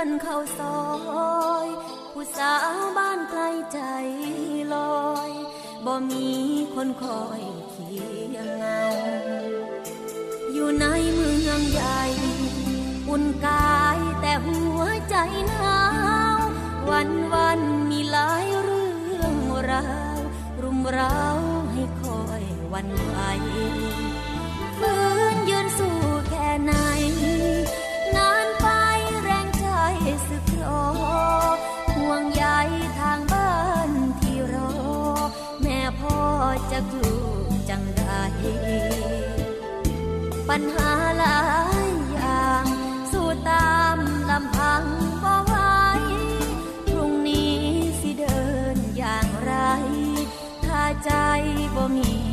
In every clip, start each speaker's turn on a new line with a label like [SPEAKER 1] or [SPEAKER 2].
[SPEAKER 1] อนเข้าซอย ผู้สาวบ้านไกลใจลอยบ่มีคนคอยเคียงเงาอยู่ในเมืองใหญ่ อุ่นกายแต่หัวใจหนาววันวันมีหลายเรื่องราวรุมเร้าให้คอยวันไหวฝืนยืนสู้แค่ไหน จะกู้จังได้ ปัญหาหลายอย่าง สู้ตามลำพังบ่ไหวพรุ่งนี้สิเดินอย่างไร ถ้าใจบ่มี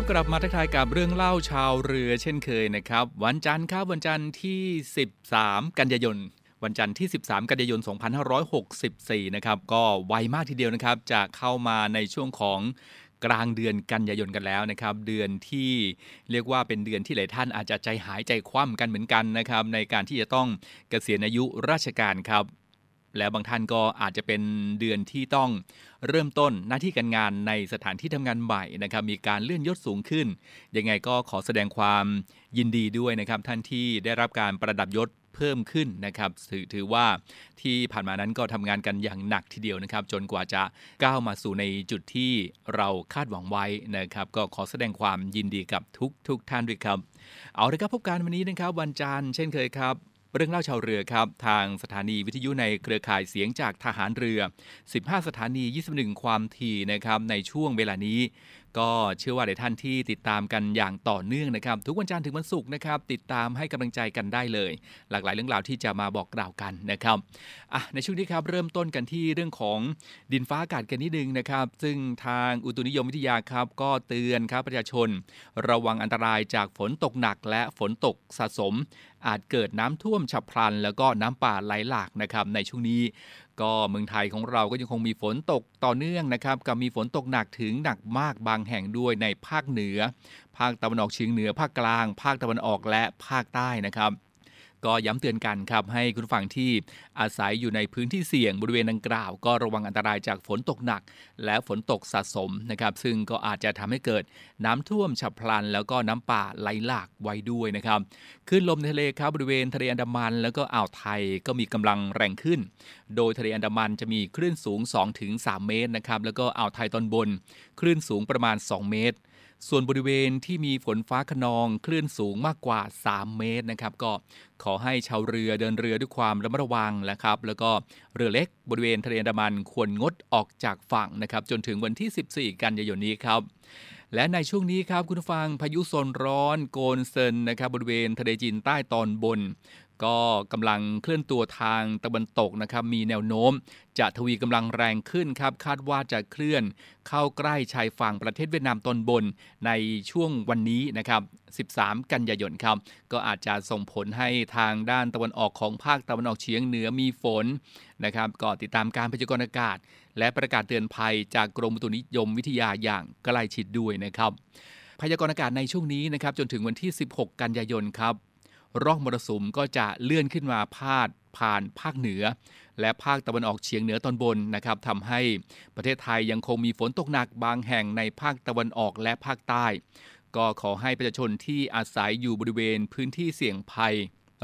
[SPEAKER 1] กลับมาทักทายกับเรื่องเล่าชาวเรือเช่นเคยนะครับ วันจันทร์ครับวันจันทร์ที่ 13 กันยายน วันจันทร์ที่ 13 กันยายน 2564 นะครับก็ไวมากทีเดียวนะครับจะเข้ามาในช่วงของกลางเดือนกันยายนกันแล้วนะครับ เดือนที่เรียกว่าเป็นเดือนที่หลายท่านอาจจะใจหายใจคว่ำกันเหมือนกันนะครับ ในการที่จะต้องเกษียณอายุราชการครับ
[SPEAKER 2] แล้วบางท่านก็อาจจะเป็นเดือนที่ต้องเริ่มต้นหน้าที่การงานในสถานที่ทำงานใหม่นะครับ มีการเลื่อนยศสูงขึ้น ยังไงก็ขอแสดงความยินดีด้วยนะครับ ท่านที่ได้รับการประดับยศเพิ่มขึ้นนะครับถือถือว่าที่ผ่านมานั้นก็ทำงานกันอย่างหนักทีเดียวนะครับ จนกว่าจะก้าวมาสู่ในจุดที่เราคาดหวังไว้นะครับ ก็ขอแสดงความยินดีกับทุกทุกท่านด้วยครับ เอาละครับพบกันวันนี้นะครับ วันจันทร์เช่นเคยครับ เรื่องเล่าชาวเรือครับ ทางสถานีวิทยุในเครือข่ายเสียงจากทหารเรือ 15 สถานี 21 ความถี่นะครับในช่วงเวลานี้ ก็เชื่อว่าหลายท่านที่ติดตามกันอย่างต่อเนื่องนะครับ ทุกวันจันทร์ถึงวันศุกร์นะครับติดตามให้กำลังใจกันได้เลย หลากหลายเรื่องราวที่จะมาบอกกล่าวกันนะครับอะในช่วงนี้ครับเริ่มต้นกันที่เรื่องของดินฟ้าอากาศกันนิดนึงนะครับ ซึ่งทางอุตุนิยมวิทยาครับ ก็เตือนครับประชาชน ระวังอันตรายจากฝนตกหนักและฝนตกสะสมอาจเกิดน้ำท่วมฉับพลัน แล้วก็น้ำป่าไหลหลากนะครับในช่วงนี้ ก็เมืองไทยของเราก็ยังคงมีฝนตกต่อเนื่องนะครับ กับมีฝนตกหนักถึงหนักมากบางแห่งด้วยในภาคเหนือ ภาคตะวันออกเฉียงเหนือ ภาคกลาง ภาคตะวันออกและภาคใต้นะครับ ก็ย้ำเตือนกันครับให้คุณฟังที่อาศัยอยู่ในพื้นที่เสี่ยงบริเวณดังกล่าว ก็ระวังอันตรายจากฝนตกหนัก และฝนตกสะสมนะครับ ซึ่งก็อาจจะทำให้เกิดน้ำท่วมฉับพลัน แล้วก็น้ำป่าไหลหลากไว้ด้วยนะครับขึ้นลมในทะเลครับบริเวณทะเลอันดามัน แล้วก็อ่าวไทยก็มีกำลังแรงขึ้น โดยทะเลอันดามันจะมีคลื่นสูง 2-3 เมตรนะครับแล้วก็อ่าวไทยตอนบน คลื่นสูงประมาณ 2 เมตร ส่วนบริเวณที่มีฝนฟ้าขนองคลื่นสูงมากกว่า 3 เมตรนะครับ ก็ขอให้ชาวเรือเดินเรือด้วยความระมัดระวังนะครับ แล้วก็เรือเล็กบริเวณทะเลอันดามันควรงดออกจากฝั่งนะครับ จนถึงวันที่ 14 กันยายนนี้ครับและในช่วงนี้ครับคุณฟังพายุโซนร้อนโกนเซินนะครับบริเวณทะเลจีนใต้ตอนบน ก็กำลังเคลื่อนตัวทางตะวันตกนะครับ มีแนวโน้ม จะทวีกำลังแรงขึ้นครับ คาดว่าจะเคลื่อนเข้าใกล้ชายฝั่งประเทศเวียดนามตอนบนในช่วงวันนี้นะครับ 13 กันยายนครับ ก็อาจจะส่งผลให้ทางด้านตะวันออกของภาคตะวันออกเฉียงเหนือมีฝนนะครับก็ติดตามการพยากรณ์อากาศ และประกาศเตือนภัยจากกรมอุตุนิยมวิทยาอย่างใกล้ชิดด้วยนะครับพยากรณ์อากาศในช่วงนี้นะครับจนถึงวันที่ 16 กันยายนครับ ร่องมรสุมก็จะเลื่อนขึ้นมาพาดผ่านภาคเหนือ และภาคตะวันออกเฉียงเหนือตอนบนนะครับทำให้ประเทศไทยยังคงมีฝนตกหนักบางแห่งในภาคตะวันออกและภาคใต้ ก็ขอให้ประชาชนที่อาศัยอยู่บริเวณพื้นที่เสี่ยงภัย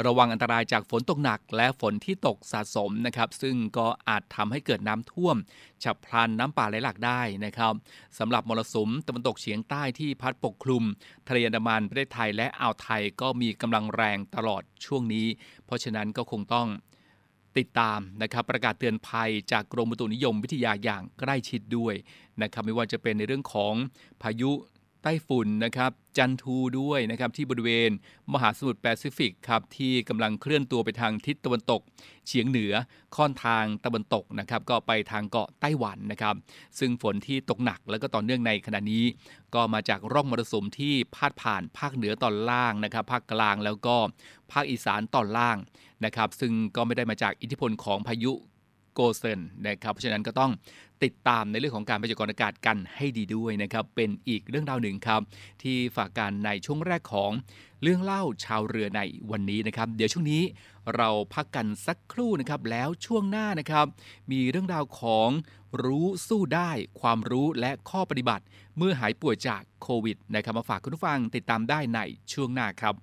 [SPEAKER 2] ระวังอันตรายจากฝนตกหนัก และฝนที่ตกสะสมนะครับ ซึ่งก็อาจทำให้เกิดน้ำท่วม ฉับพลันน้ำป่าไหลหลากได้นะครับสำหรับมรสุมตะวันตกเฉียงใต้ที่พัดปกคลุมทะเลอันดามันประเทศไทยและอ่าวไทยก็มีกำลังแรงตลอดช่วงนี้ เพราะฉะนั้นก็คงต้องติดตามนะครับประกาศเตือนภัยจากกรมอุตุนิยมวิทยาอย่างใกล้ชิดด้วยนะครับไม่ว่าจะเป็นในเรื่องของพายุ ไต้ฝุ่นนะครับจันทูด้วยนะครับที่บริเวณมหาสมุทรแปซิฟิกครับที่กำลังเคลื่อนตัวไปทางทิศตะวันตก เฉียงเหนือค่อนทางตะวันตกนะครับก็ไปทางเกาะไต้หวันนะครับซึ่งฝนที่ตกหนักแล้วก็ต่อเนื่องในขณะนี้ ก็มาจากร่องมรสุมที่พาดผ่านภาคเหนือตอนล่างนะครับภาคกลางแล้วก็ภาคอีสานตอนล่างนะครับซึ่งก็ไม่ได้มาจากอิทธิพลของพายุโกเซนนะครับเพราะฉะนั้นก็ต้อง ติดตามในเรื่องของการพยากรณ์อากาศกันให้ดีด้วยนะครับ เป็นอีกเรื่องราวหนึ่งครับ ที่ฝากการในช่วงแรกของเรื่องเล่าชาวเรือในวันนี้นะครับ เดี๋ยวช่วงนี้เราพักกันสักครู่นะครับ แล้วช่วงหน้านะครับ มีเรื่องราวของรู้สู้ได้ความรู้และข้อปฏิบัติ เมื่อหายป่วยจากโควิดนะครับมาฝากคุณผู้ฟังติดตามได้ในช่วงหน้าครับ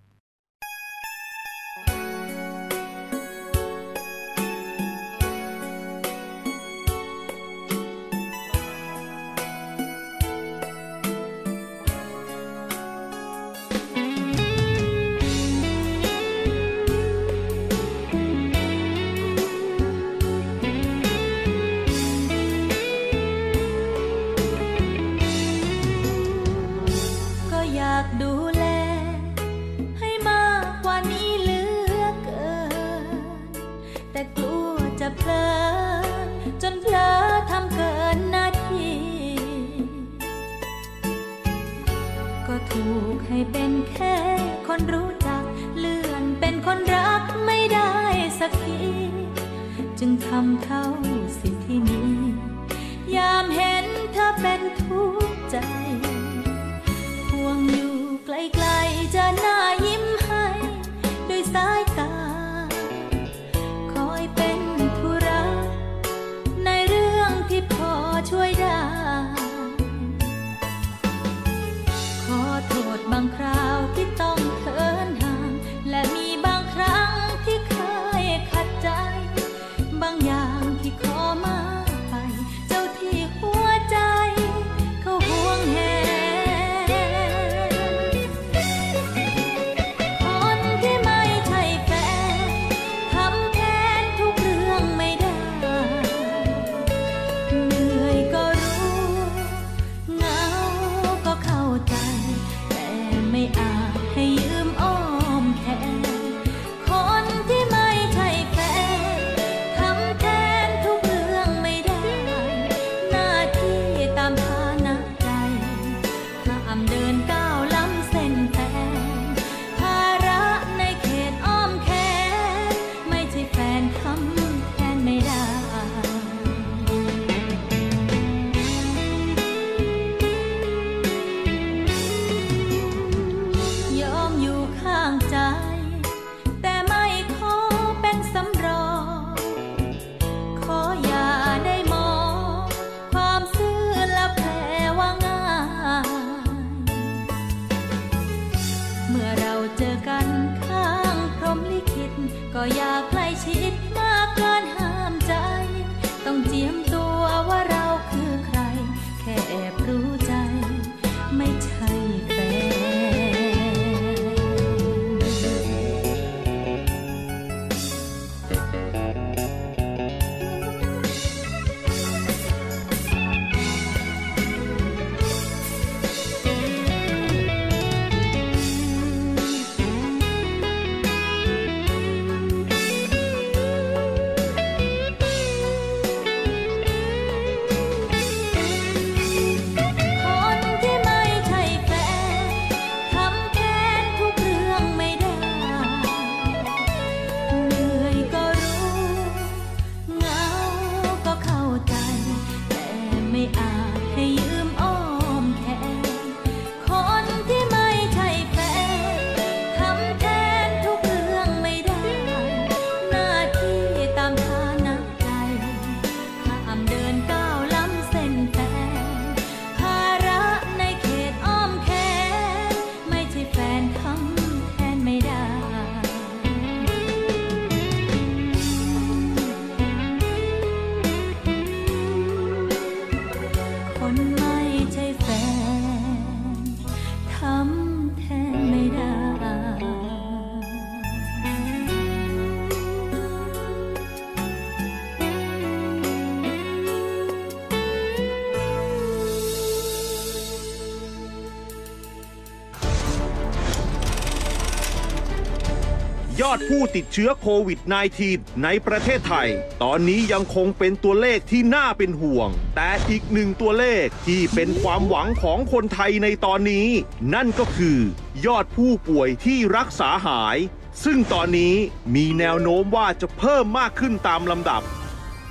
[SPEAKER 3] ยอดผู้ติดเชื้อ
[SPEAKER 4] โควิด -19 ในประเทศไทย ตอนนี้ยังคงเป็นตัวเลขที่น่าเป็นห่วง แต่อีกหนึ่งตัวเลขที่เป็นความหวังของคนไทยในตอนนี้ นั่นก็คือ ยอดผู้ป่วยที่รักษาหาย ซึ่งตอนนี้มีแนวโน้มว่าจะเพิ่มมากขึ้นตามลำดับ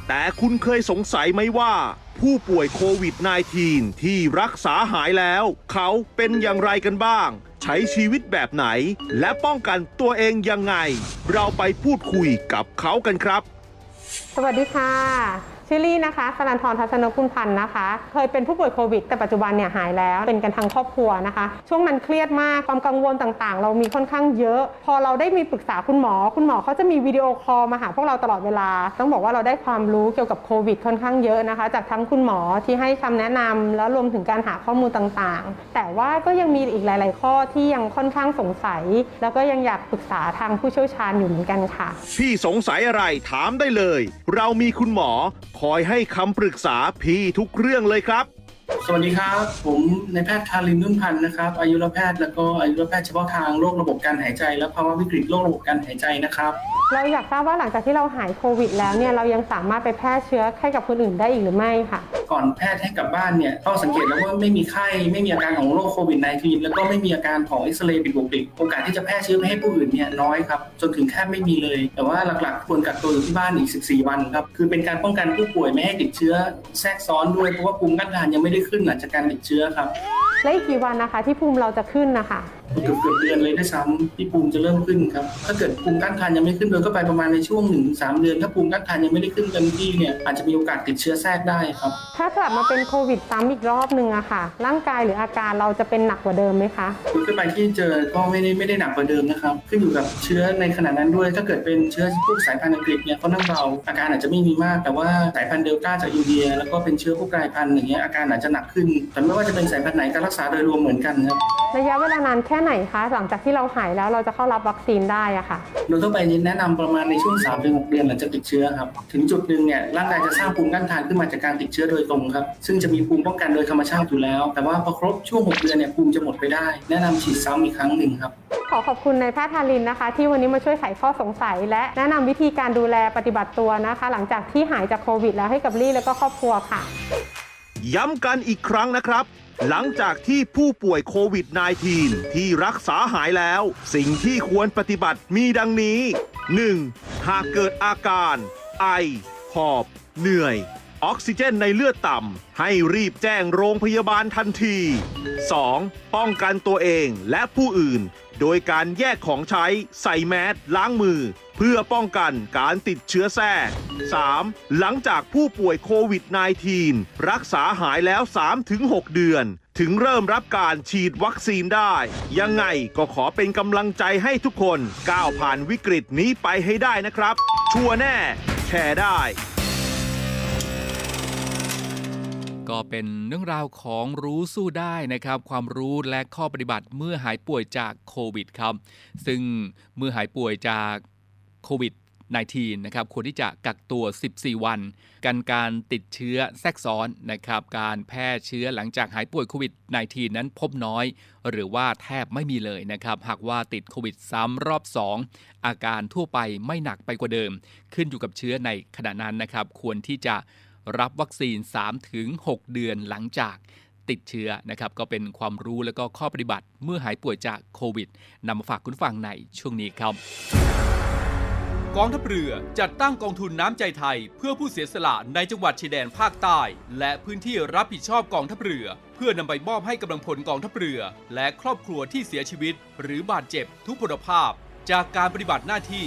[SPEAKER 4] แต่คุณเคยสงสัยไหมว่า ผู้ป่วยโควิด -19 ที่รักษาหายแล้ว เขาเป็นอย่างไรกันบ้าง ใช้ชีวิตแบบไหน และป้องกันตัวเองยังไง เราไปพูดคุยกับเขากันครับ
[SPEAKER 5] สวัสดีค่ะ ชื่อลี่นะคะสรันทรทัศนกุลพันธ์นะคะ เคยเป็นผู้ป่วยโควิดแต่ปัจจุบันเนี่ยหายแล้ว เป็นกันทั้งครอบครัวนะคะ ช่วงนั้นเครียดมากความกังวลต่างๆ เรามีค่อนข้างเยอะ พอเราได้มีปรึกษาคุณหมอ คุณหมอเขาจะมี video call มาหาพวกเราตลอดเวลา ต้องบอกว่าเราได้ความรู้เกี่ยวกับโควิดค่อนข้างเยอะนะคะ จากทั้งคุณหมอที่ให้คำแนะนำแล้วรวมถึงการหาข้อมูลต่างๆ แต่ว่าก็ยังมีอีกหลาย ๆ ข้อที่ยังค่อนข้างสงสัย แล้วก็ยังอยากปรึกษาทางผู้เชี่ยวชาญอยู่เหมือนกันค่ะ
[SPEAKER 4] พี่สงสัยอะไรถามได้เลย เรามีคุณหมอคอยให้คำปรึกษาพี่ทุกเรื่องเลยครับ
[SPEAKER 6] สวัสดีครับ ผมนายแพทย์คารินนุ่นพันธ์นะครับ อายุรแพทย์แล้วก็อายุรแพทย์เฉพาะทางโรคระบบการหายใจ และภาวะวิกฤตโรคระบบการหายใจนะครับ
[SPEAKER 5] เราอยากทราบว่าหลังจากที่เราหายโควิด แล้วเนี่ยเรายังสามารถไปแพร่เชื้อให้กับคนอื่นได้อีกหรือไม่ค่ะ
[SPEAKER 6] ก่อนแพทย์ให้กลับบ้านเนี่ยต้องสังเกตแล้วว่าไม่มีไข้ไม่มีอาการของโรคโควิด -19 แล้วก็ไม่มีอาการของเอ็กซเรย์ผิดปกติโอกาสที่จะแพร่เชื้อไปให้ผู้อื่นเนี่ยน้อยครับจนถึงแทบไม่มีเลย แต่ว่าหลักๆควรกักตัวอยู่ที่บ้านอีก 14 วันครับคือเป็นการป้องกันผู้ป่วยไม่ให้ติดเชื้อแทรกซ้อนด้วยเพราะว่าภูมิต้านทานยังไม่ได้ขึ้นหลังจากการติดเชื้อครับ
[SPEAKER 5] และอีกกี่วันนะคะที่ภูมิเราจะขึ้นนะคะ
[SPEAKER 6] เกือบเกือบเดือนเลยด้วยซ้ำที่ภูมิจะเริ่มขึ้นครับ ถ้าเกิดภูมิต้านทานยังไม่ขึ้นโดยก็ไปประมาณในช่วงหนึ่งสามเดือน ถ้าภูมิต้านทานยังไม่ได้ขึ้นเต็มที่เนี่ยอาจจะมีโอกาสติดเชื้อแทรกได้ครับ
[SPEAKER 5] ถ้ากลับมาเป็นโควิดซ้ำอีกรอบหนึ่งอะค่ะ ร่างกายหรืออาการเราจะเป็นหนักกว่าเดิมไหมคะ
[SPEAKER 6] คุณขึ้นไปที่เจอก็ไม่ได้ไม่ได้หนักกว่าเดิมนะครับขึ้นอยู่กับเชื้อในขณะนั้นด้วย ถ้าเกิดเป็นเชื้อพวกสายพันธุ์อังกฤษเนี่ยเขานั่งเบาอาการอาจจะไม่มีมาก แต่ว่าสายพันธุ์เดลต้าจากอินเดีย แล้วก็เป็นเชื้อพวกกลายพันธุ์อย่างเงี้ยอาการอาจจะหนักขึ้น แต่ไม่ว่าจะเป็นสายพันธุ์ไหนการรักษาโดยรวมเหมือนกันครับ
[SPEAKER 5] ระยะเวลานานแค่ไหนคะหลังจากที่เราหายแล้วเราจะเข้ารับวัคซีนได้อะค่ะ
[SPEAKER 6] โดยทั่วไปแนะนำประมาณในช่วง3-6เดือนหลังจากติดเชื้อครับ ถึงจุดหนึ่งเนี่ยร่างกายจะสร้างภูมิต้านทานขึ้นมาจากการติดเชื้อโดยตรงครับ ซึ่งจะมีภูมิป้องกันโดยธรรมชาติอยู่แล้ว แต่ว่าพอครบช่วง 6 เดือนเนี่ยภูมิจะหมดไปได้ แนะนำฉีดซ้ำอีกครั้งหนึ่งครับ
[SPEAKER 5] ขอขอบคุณนายแพทย์ทารินนะคะ ที่วันนี้มาช่วยไขข้อสงสัย และแนะนำวิธีการดูแลปฏิบัติตัวนะคะ หลังจากที่หายจากโควิด แล้วให้กับลี่แล้วก็ครอบครัวค่ะ
[SPEAKER 4] ย้ำกันอีกครั้งนะครับ หลังจากที่ผู้ป่วยโควิด -19 ที่รักษาหายแล้ว สิ่งที่ควรปฏิบัติมีดังนี้ 1. หากเกิดอาการ ไอ หอบ เหนื่อย ออกซิเจนในเลือดต่ำ ให้รีบแจ้งโรงพยาบาลทันที 2. ป้องกันตัวเองและผู้อื่น โดยการแยกของใช้ใส่แมสล้างมือ เพื่อป้องกันการติดเชื้อแทรก 3. หลังจากผู้ป่วยโควิด -19 รักษาหายแล้ว 3-6 เดือน ถึงเริ่มรับการฉีดวัคซีนได้ ยังไงก็ขอเป็นกำลังใจให้ทุกคน ก้าวผ่านวิกฤตนี้ไปให้ได้นะครับ ชัวร์แน่ แชร์ได้
[SPEAKER 2] ก็เป็นเรื่องราวของรู้สู้ได้นะครับ ความรู้และข้อปฏิบัติเมื่อหายป่วยจากโควิดครับ ซึ่งเมื่อหายป่วยจากโควิด 19 นะครับควรที่จะกักตัว 14 วัน กันการติดเชื้อแทรกซ้อนนะครับ การแพร่เชื้อหลังจากหายป่วยโควิด -19 นั้นพบน้อย หรือว่าแทบไม่มีเลยนะครับ หากว่าติดโควิดซ้ำรอบ 2 อาการทั่วไปไม่หนักไปกว่าเดิม ขึ้นอยู่กับเชื้อในขณะนั้นนะครับ ควรที่จะ รับวัคซีน 3-6 เดือนหลังจากติดเชื้อนะครับก็เป็นความรู้และก็ข้อปฏิบัติเมื่อหายป่วยจากโควิดนำมาฝากคุณฟังในช่วงนี้ครับ กองทัพเรือจัดตั้งกองทุนน้ำใจไทย เพื่อผู้เสียสละในจังหวัดชายแดนภาคใต้ และพื้นที่รับผิดชอบกองทัพเรือ เพื่อนำไปมอบให้กำลังพลกองทัพเรือ และครอบครัวที่เสียชีวิต หรือบาดเจ็บทุกพลภาพ จากการปฏิบัติหน้าที่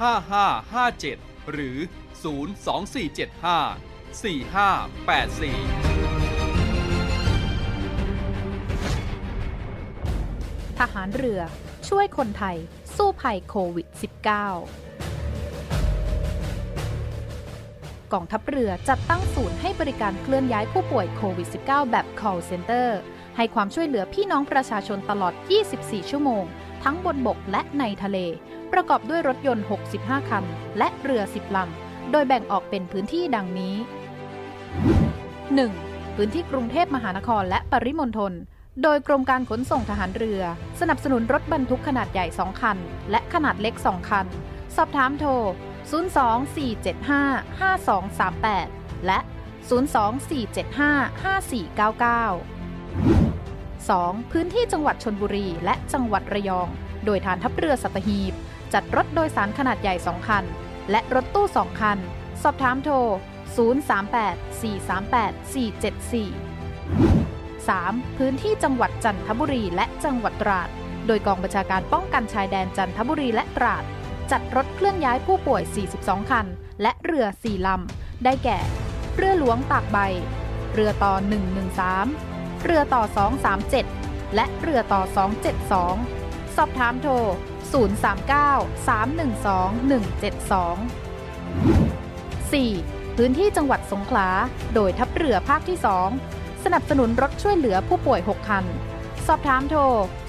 [SPEAKER 2] 5557 หรือ 02475 4584
[SPEAKER 7] ทหารเรือช่วยคนไทย สู้ภัยโควิด -19 กองทัพเรือจัดตั้งศูนย์ให้บริการเคลื่อนย้ายผู้ป่วยโควิด -19 แบบ call center ให้ความช่วยเหลือพี่น้องประชาชนตลอด 24 ชั่วโมง ทั้งบนบกและในทะเล ประกอบด้วยรถยนต์ 65 คัน และเรือ 10 ลำ โดยแบ่งออกเป็นพื้นที่ดังนี้ 1. พื้นที่กรุงเทพมหานครและปริมณฑล โดยกรมการขนส่งทหารเรือ สนับสนุนรถบรรทุกขนาดใหญ่ 2 คัน และขนาดเล็ก 2 คัน สอบถามโทร 024755238 และ 024755499 2. พื้นที่จังหวัดชนบุรี และจังหวัดระยอง โดยฐานทัพเรือสัตหีบ จัดรถโดยสารขนาดใหญ่ 2 คัน และรถตู้ 2 คัน สอบถามโทร 038-438-474 3. พื้นที่จังหวัดจันทบุรีและจังหวัดตราด โดยกองบัญชาการป้องกันชายแดนจันทบุรีและตราด จัดรถเคลื่อนย้ายผู้ป่วย 42 คัน และเรือ 4 ลำ ได้แก่ เรือหลวงตากใบ เรือต่อ 113 เรือต่อ 237 และเรือต่อ 272 สอบถามโทร 039-312-172 4. พื้นที่จังหวัดสงขลา โดยทัพเรือภาคที่ 2 สนับสนุนรถช่วยเหลือผู้ป่วย 6 คัน สอบถามโทร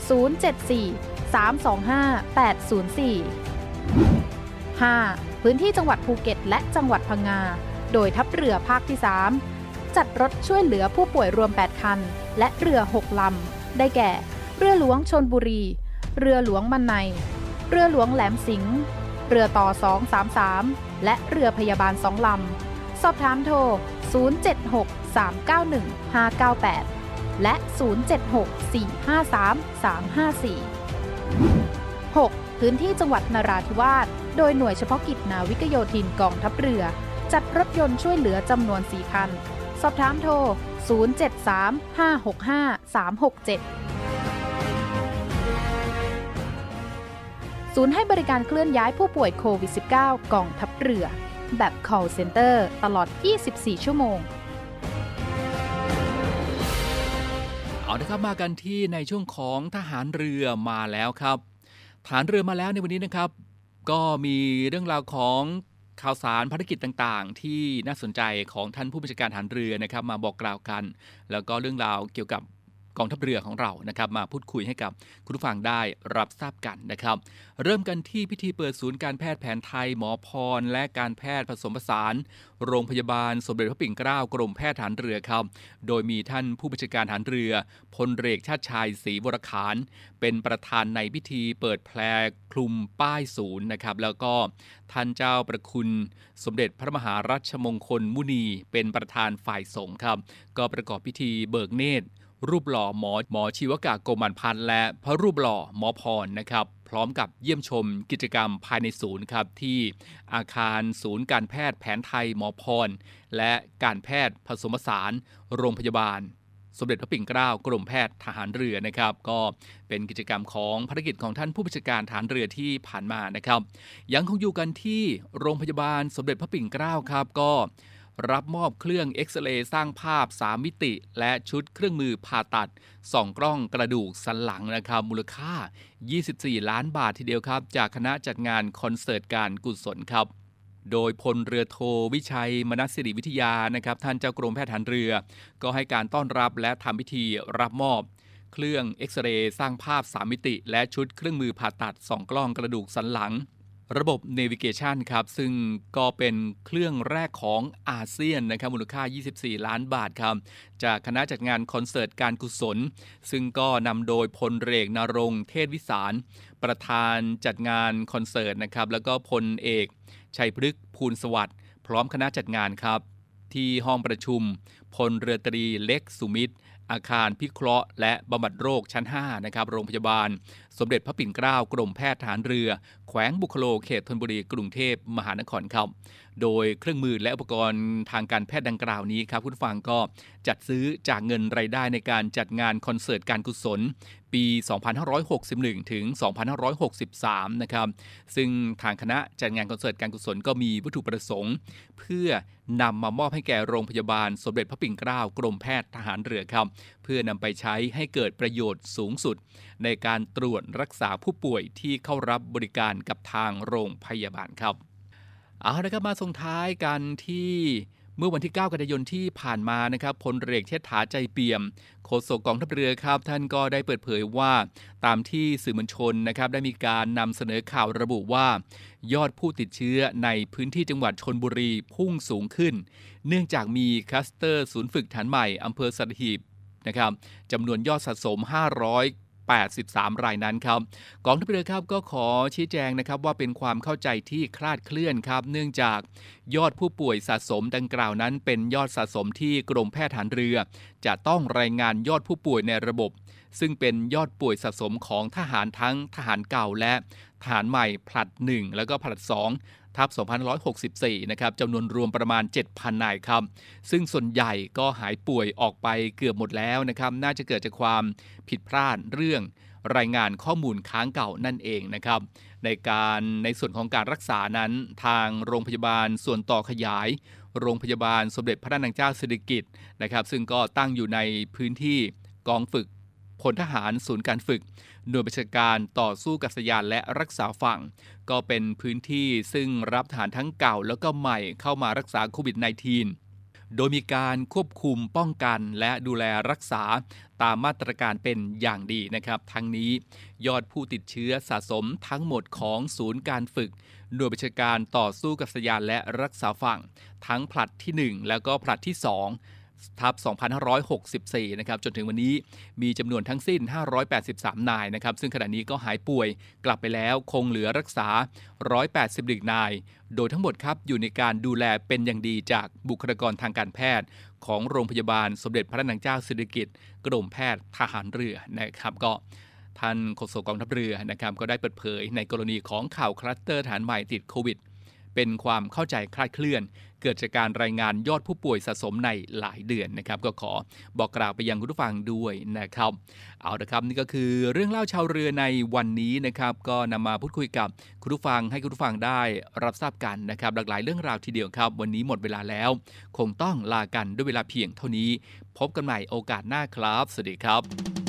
[SPEAKER 7] 074-325-804 5. พื้นที่จังหวัดภูเก็ตและจังหวัดพังงา โดยทัพเรือภาคที่ 3 จัดรถช่วยเหลือผู้ป่วยรวม 8 คัน และเรือ 6 ลำ ได้แก่ เรือหลวงชนบุรี เรือหลวงมันใน เรือหลวงแหลมสิงห์ เรือต่อ 233 และเรือพยาบาลสองลำ สอบถามโทร 076-391-598 และ 076-453-354 6. พื้นที่จังหวัดนราธิวาส โดยหน่วยเฉพาะกิจนาวิกโยธินกองทัพเรือ จัดรถยนต์ช่วยเหลือจำนวน 4 คัน สอบถามโทร 073-565-367ศูนย์ให้บริการเคลื่อนย้ายผู้ป่วยโควิด -19 กองทัพเรือ แบบ call center ตลอด 24 ชั่วโมง
[SPEAKER 2] เอาละครับมากันที่ในช่วงของทหารเรือมาแล้วครับทหารเรือมาแล้วในวันนี้นะครับ ก็มีเรื่องราวของ ข่าวสารภารกิจต่างๆ ที่น่าสนใจของท่านผู้บัญชาการฐานเรือนะครับ มาบอกกล่าวกัน แล้วก็เรื่องราวเกี่ยวกับ กองทัพเรือของเรานะครับมาพูดคุยให้กับคุณผู้ฟังได้รับทราบกันนะครับ เริ่มกันที่พิธีเปิดศูนย์การแพทย์แผนไทยหมอพร และการแพทย์ผสมผสาน โรงพยาบาลสมเด็จพระปิ่นเกล้ากรมแพทย์ฐานเรือครับ โดยมีท่านผู้บัญชาการฐานเรือพลเรือชาติชายศรีวรขานเป็นประธานในพิธีเปิดแพรคลุมป้ายศูนย์นะครับแล้วก็ท่านเจ้าประคุณสมเด็จพระมหารัชมงคลมุนี เป็นประธานฝ่ายสงฆ์ครับ ก็ประกอบพิธีเบิกเนตร รูปหล่อหมอหมอชีวกะโกมันพันธ์และพระรูปหล่อหมอพรนะครับพร้อมกับเยี่ยมชมกิจกรรมภายในศูนย์ครับที่อาคารศูนย์การแพทย์แผนไทยหมอพร และการแพทย์ผสมผสาน โรงพยาบาล สมเด็จพระปิ่นเกล้ากรมแพทย์ทหารเรือนะครับ ก็เป็นกิจกรรมของภารกิจของท่านผู้บัญชาการฐานเรือที่ผ่านมานะครับ ยังคงอยู่กันที่โรงพยาบาลสมเด็จพระปิ่นเกล้าครับก็ รับมอบเครื่องเอ็กซเรย์สร้างภาพ 3 มิติ และชุดเครื่องมือผ่าตัดสองกล้องกระดูกสันหลังนะครับ มูลค่า 24 ล้านบาททีเดียวครับ จากคณะจัดงานคอนเสิร์ตการกุศลครับโดยพลเรือโทวิชัยมนัสสิริวิทยานะครับท่านเจ้ากรมแพทย์ฐานเรือ ก็ให้การต้อนรับและทำพิธีรับมอบ เครื่องเอ็กซเรย์สร้างภาพ 3 มิติ และชุดเครื่องมือผ่าตัดสองกล้องกระดูกสันหลัง ระบบ Navigation ครับ ซึ่งก็เป็นเครื่องแรกของอาเซียนนะครับมูลค่า 24 ล้านบาทครับ จากคณะจัดงานคอนเสิร์ตการกุศล ซึ่งก็นำโดยพลเรกนรงเทศวิสาร ประธานจัดงานคอนเสิร์ตนะครับ แล้วก็พลเอก ชัยพฤกษ์ภูลสวัสดิ์พร้อมคณะจัดงานครับ ที่ห้องประชุม พลเรือตรีเล็กสุมิตร อาคารพิเคราะห์และบำบัดโรคชั้น 5 นะครับ โรงพยาบาล สมเด็จพระปิ่นเกล้ากรมแพทย์ทหารเรือ แขวงบุคโลเขตธนบุรีกรุงเทพมหานครครับ โดยเครื่องมือและอุปกรณ์ทางการแพทย์ดังกล่าวนี้ครับคุณผู้ฟังก็จัดซื้อจากเงินรายได้ในการจัดงานคอนเสิร์ตการกุศลปี 2561 ถึง 2563 นะครับ ซึ่งทางคณะจัดงานคอนเสิร์ตการกุศลก็มีวัตถุประสงค์ เพื่อนำมามอบให้แก่โรงพยาบาลสมเด็จพระปิ่นเกล้ากรมแพทย์ทหารเรือครับ เพื่อนำไปใช้ให้เกิดประโยชน์สูงสุด ในการตรวจรักษาผู้ป่วยที่เข้ารับบริการกับทางโรงพยาบาลครับ เอาละครับมาส่งท้ายกันที่เมื่อวันที่ 9 กันยายนที่ผ่านมานะครับพลเรือเชษฐาใจเปี่ยมโฆษกกองทัพเรือครับ ท่านก็ได้เปิดเผยว่า ตามที่สื่อมวลชนนะครับได้มีการนำเสนอข่าวระบุว่า ยอดผู้ติดเชื้อในพื้นที่จังหวัดชนบุรีพุ่งสูงขึ้น เนื่องจากมีคลัสเตอร์ศูนย์ฝึกฐานใหม่อำเภอสัตหีบนะครับจำนวนยอดสะสม 500 83 รายนั้นครับกองทัพเรือครับก็ขอชี้แจงนะครับว่าเป็นความเข้าใจที่คลาดเคลื่อนครับ เนื่องจากยอดผู้ป่วยสะสมดังกล่าวนั้น เป็นยอดสะสมที่กรมแพทย์ฐานเรือ จะต้องรายงานยอดผู้ป่วยในระบบ ซึ่งเป็นยอดป่วยสะสมของทหารทั้งทหารเก่าและทหารใหม่ผลัด 1 แล้วก็ผลัด 2 ทับ2564 นะครับจำนวนรวมประมาณ 7,000 นายครับ ซึ่งส่วนใหญ่ก็หายป่วยออกไปเกือบหมดแล้วนะครับ น่าจะเกิดจากความผิดพลาดเรื่องรายงานข้อมูลค้างเก่านั่นเองนะครับ ในการในส่วนของการรักษานั้น ทางโรงพยาบาลส่วนต่อขยาย โรงพยาบาลสมเด็จพระนางเจ้าสิริกิติ์นะครับ ซึ่งก็ตั้งอยู่ในพื้นที่กองฝึก พลทหารศูนย์การฝึก หน่วยบัญชาการต่อสู้กับสยานและรักษาฝั่ง ก็เป็นพื้นที่ซึ่งรับทหารทั้งเก่าแล้วก็ใหม่เข้ามารักษาโควิด -19 โดยมีการควบคุมป้องกันและดูแลรักษาตามมาตรการเป็นอย่างดีนะครับ ทั้งนี้ยอดผู้ติดเชื้อสะสมทั้งหมดของศูนย์การฝึก หน่วยบัญชาการต่อสู้กับสยานและรักษาฝั่ง ทั้งผลัดที่ 1 แล้วก็ผลัดที่ 2
[SPEAKER 1] ทับ2564 นะครับ จนถึงวันนี้มีจำนวนทั้งสิ้น 583 นายนะครับ ซึ่งขณะนี้ก็หายป่วยกลับไปแล้วคงเหลือรักษา 180นาย โดยทั้งหมดครับ อยู่ในการดูแลเป็นอย่างดีจากบุคลากรทางการแพทย์ ของโรงพยาบาลสมเด็จพระนางเจ้าสิริกิติ์กรมแพทย์ทหารเรือนะครับก็ท่านโฆษกกองทัพเรือนะครับก็ได้เปิดเผยในกรณีของข่าวคลัสเตอร์ฐานใหม่ติดโควิดเป็นความเข้าใจคลาดเคลื่อน เกิดจากการรายงานยอดผู้ป่วยสะสมในหลายเดือนนะครับ ก็ขอบอกกล่าวไปยังคุณผู้ฟังด้วยนะครับ เอาละครับนี่ก็คือเรื่องเล่าชาวเรือในวันนี้นะครับ ก็นำมาพูดคุยกับคุณผู้ฟังให้คุณผู้ฟังได้รับทราบกันนะครับ หลากหลายเรื่องราวทีเดียวครับ วันนี้หมดเวลาแล้ว คงต้องลากันด้วยเวลาเพียงเท่านี้ พบกันใหม่โอกาสหน้าครับ สวัสดีครับ